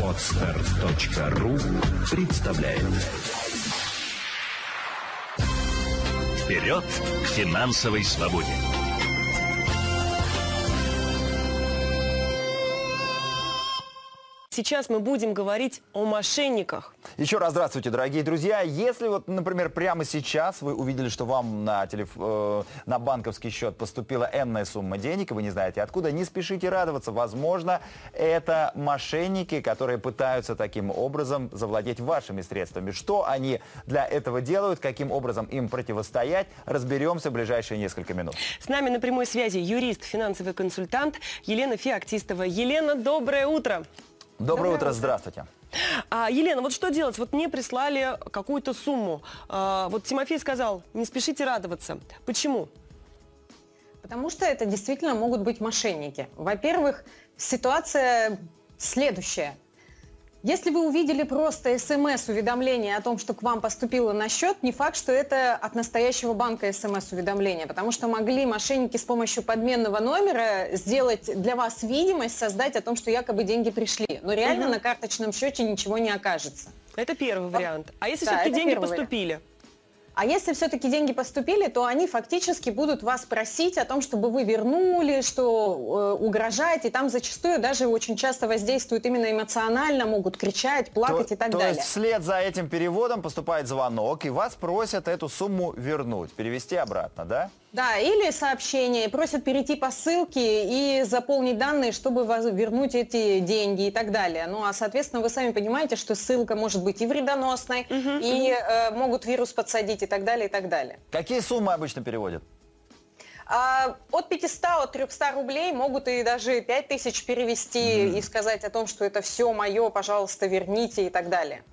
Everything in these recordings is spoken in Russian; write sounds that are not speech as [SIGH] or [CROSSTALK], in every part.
Отстар.ру представляет Вперед к финансовой свободе! Сейчас мы будем говорить о мошенниках. Еще раз здравствуйте, дорогие друзья. Если вот, например, прямо сейчас вы увидели, что вам на, телеф... э, на банковский счет поступила энная сумма денег, и вы не знаете откуда, не спешите радоваться. Возможно, это мошенники, которые пытаются таким образом завладеть вашими средствами. Что они для этого делают, каким образом им противостоять, разберемся в ближайшие несколько минут. С нами на прямой связи юрист, финансовый консультант Елена Феоктистова. Елена, доброе утро. Доброе утро, здравствуйте. А, Елена, вот что делать? Вот мне прислали какую-то сумму. А, вот Тимофей сказал, не спешите радоваться. Почему? Потому что это действительно могут быть мошенники. Во-первых, ситуация следующая. Если вы увидели просто смс-уведомление о том, что к вам поступило на счет, не факт, что это от настоящего банка смс-уведомление, потому что могли мошенники с помощью подменного номера сделать для вас видимость, создать о том, что якобы деньги пришли. Но реально угу. на карточном счете ничего не окажется. Это первый вариант. А если да, все-таки деньги поступили? Вариант. А если все-таки деньги поступили, то они фактически будут вас просить о том, чтобы вы вернули, что э, угрожаете. Там зачастую даже очень часто воздействуют именно эмоционально, могут кричать, плакать то, и так то далее. То есть вслед за этим переводом поступает звонок, и вас просят эту сумму вернуть, перевести обратно, да? Да, или сообщение, просят перейти по ссылке и заполнить данные, чтобы вернуть эти деньги и так далее. Ну а, соответственно, вы сами понимаете, что ссылка может быть и вредоносной, угу, и угу. Э, могут вирус подсадить и так далее, и так далее. Какие суммы обычно переводят? А, от 500, от 300 рублей могут и даже 5000 перевести mm. и сказать о том, что это все мое, пожалуйста, верните и так далее.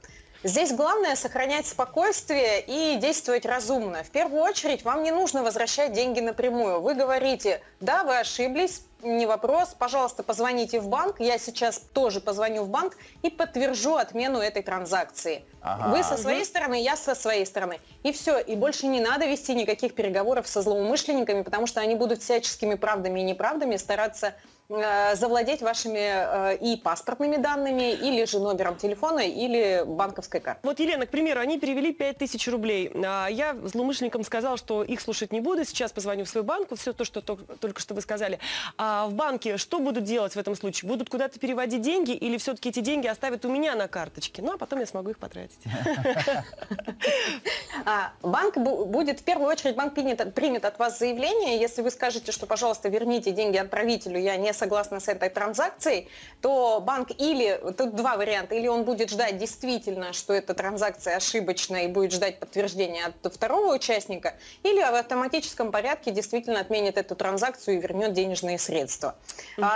Здесь главное сохранять спокойствие и действовать разумно. В первую очередь вам не нужно возвращать деньги напрямую. Вы говорите, да, вы ошиблись, не вопрос, пожалуйста, позвоните в банк, я сейчас тоже позвоню в банк и подтвержу отмену этой транзакции. Ага. Вы со своей стороны, я со своей стороны. И все, и больше не надо вести никаких переговоров со злоумышленниками, потому что они будут всяческими правдами и неправдами стараться Э, завладеть вашими э, и паспортными данными, или же номером телефона, или банковской картой. Вот, Елена, к примеру, они перевели 5000 рублей. А я злоумышленникам сказал, что их слушать не буду. Сейчас позвоню в свой банк, все то, что только что вы сказали. А в банке что будут делать в этом случае? Будут куда-то переводить деньги или все-таки эти деньги оставят у меня на карточке? Ну, а потом я смогу их потратить. [LAUGHS] А, банк будет, в первую очередь, банк примет от вас заявление. Если вы скажете, что, пожалуйста, верните деньги отправителю, я не согласна с этой транзакцией, то банк или, тут два варианта, или он будет ждать действительно, что эта транзакция ошибочная и будет ждать подтверждения от второго участника, или в автоматическом порядке действительно отменит эту транзакцию и вернет денежные средства. Угу.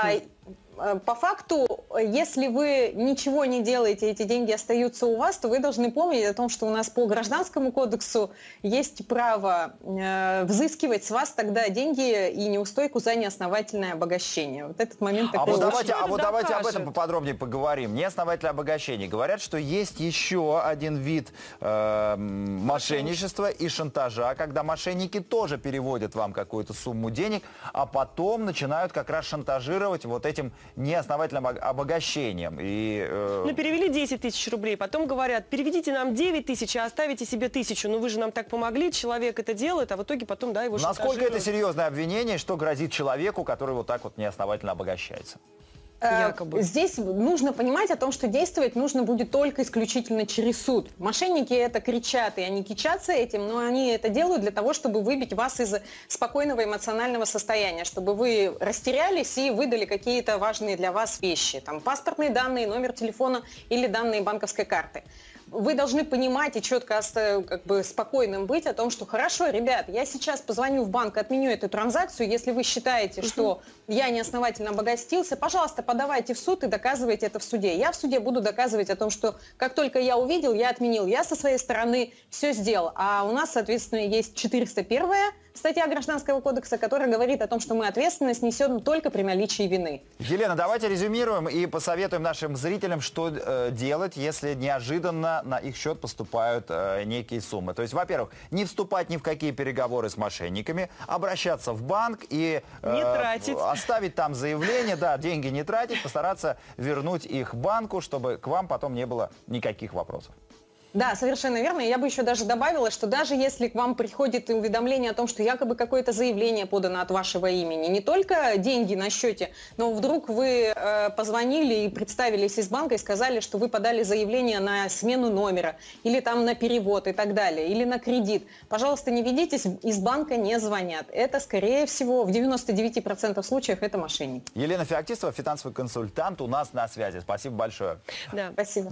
Э, по факту, если вы ничего не делаете, эти деньги остаются у вас, то вы должны помнить о том, что у нас по гражданскому кодексу есть право э, взыскивать с вас тогда деньги и неустойку за неосновательное обогащение. Вот этот момент а вот давайте, а вот давайте об этом поподробнее поговорим. Неосновательное обогащение. Говорят, что есть еще один вид э, мошенничества и шантажа, когда мошенники тоже переводят вам какую-то сумму денег, а потом начинают как раз шантажировать вот этим неосновательным обогащением. И, э... Ну, перевели 10 тысяч рублей, потом говорят, переведите нам 9 тысяч, а оставите себе тысячу. Ну, вы же нам так помогли, человек это делает, а в итоге потом, да, его Насколько это серьезное обвинение, что грозит человеку, который вот так вот неосновательно обогащается? Э, якобы. Здесь нужно понимать о том, что действовать нужно будет только исключительно через суд. Мошенники это кричат, и они кичатся этим, но они это делают для того, чтобы выбить вас из спокойного эмоционального состояния, чтобы вы растерялись и выдали какие-то важные для вас вещи, там паспортные данные, номер телефона или данные банковской карты вы должны понимать и четко как бы спокойным быть о том, что хорошо, ребят, я сейчас позвоню в банк, отменю эту транзакцию, если вы считаете, угу. что я неосновательно обогастился, пожалуйста, подавайте в суд и доказывайте это в суде. Я в суде буду доказывать о том, что как только я увидел, я отменил. Я со своей стороны все сделал. А у нас, соответственно, есть 401 статья Гражданского кодекса, которая говорит о том, что мы ответственность несем только при наличии вины. Елена, давайте резюмируем и посоветуем нашим зрителям, что э, делать, если неожиданно на их счет поступают э, некие суммы. То есть, во-первых, не вступать ни в какие переговоры с мошенниками, обращаться в банк и Не тратить. оставить там заявление, да, деньги не тратить, постараться вернуть их банку, чтобы к вам потом не было никаких вопросов. Да, совершенно верно. Я бы еще даже добавила, что даже если к вам приходит уведомление о том, что якобы какое-то заявление подано от вашего имени, не только деньги на счете, но вдруг вы э, позвонили и представились из банка и сказали, что вы подали заявление на смену номера или там на перевод и так далее, или на кредит. Пожалуйста, не ведитесь, из банка не звонят. Это, скорее всего, в 99% случаев это мошенники. Елена Феоктистова, финансовый консультант, у нас на связи. Спасибо большое. Да. Спасибо.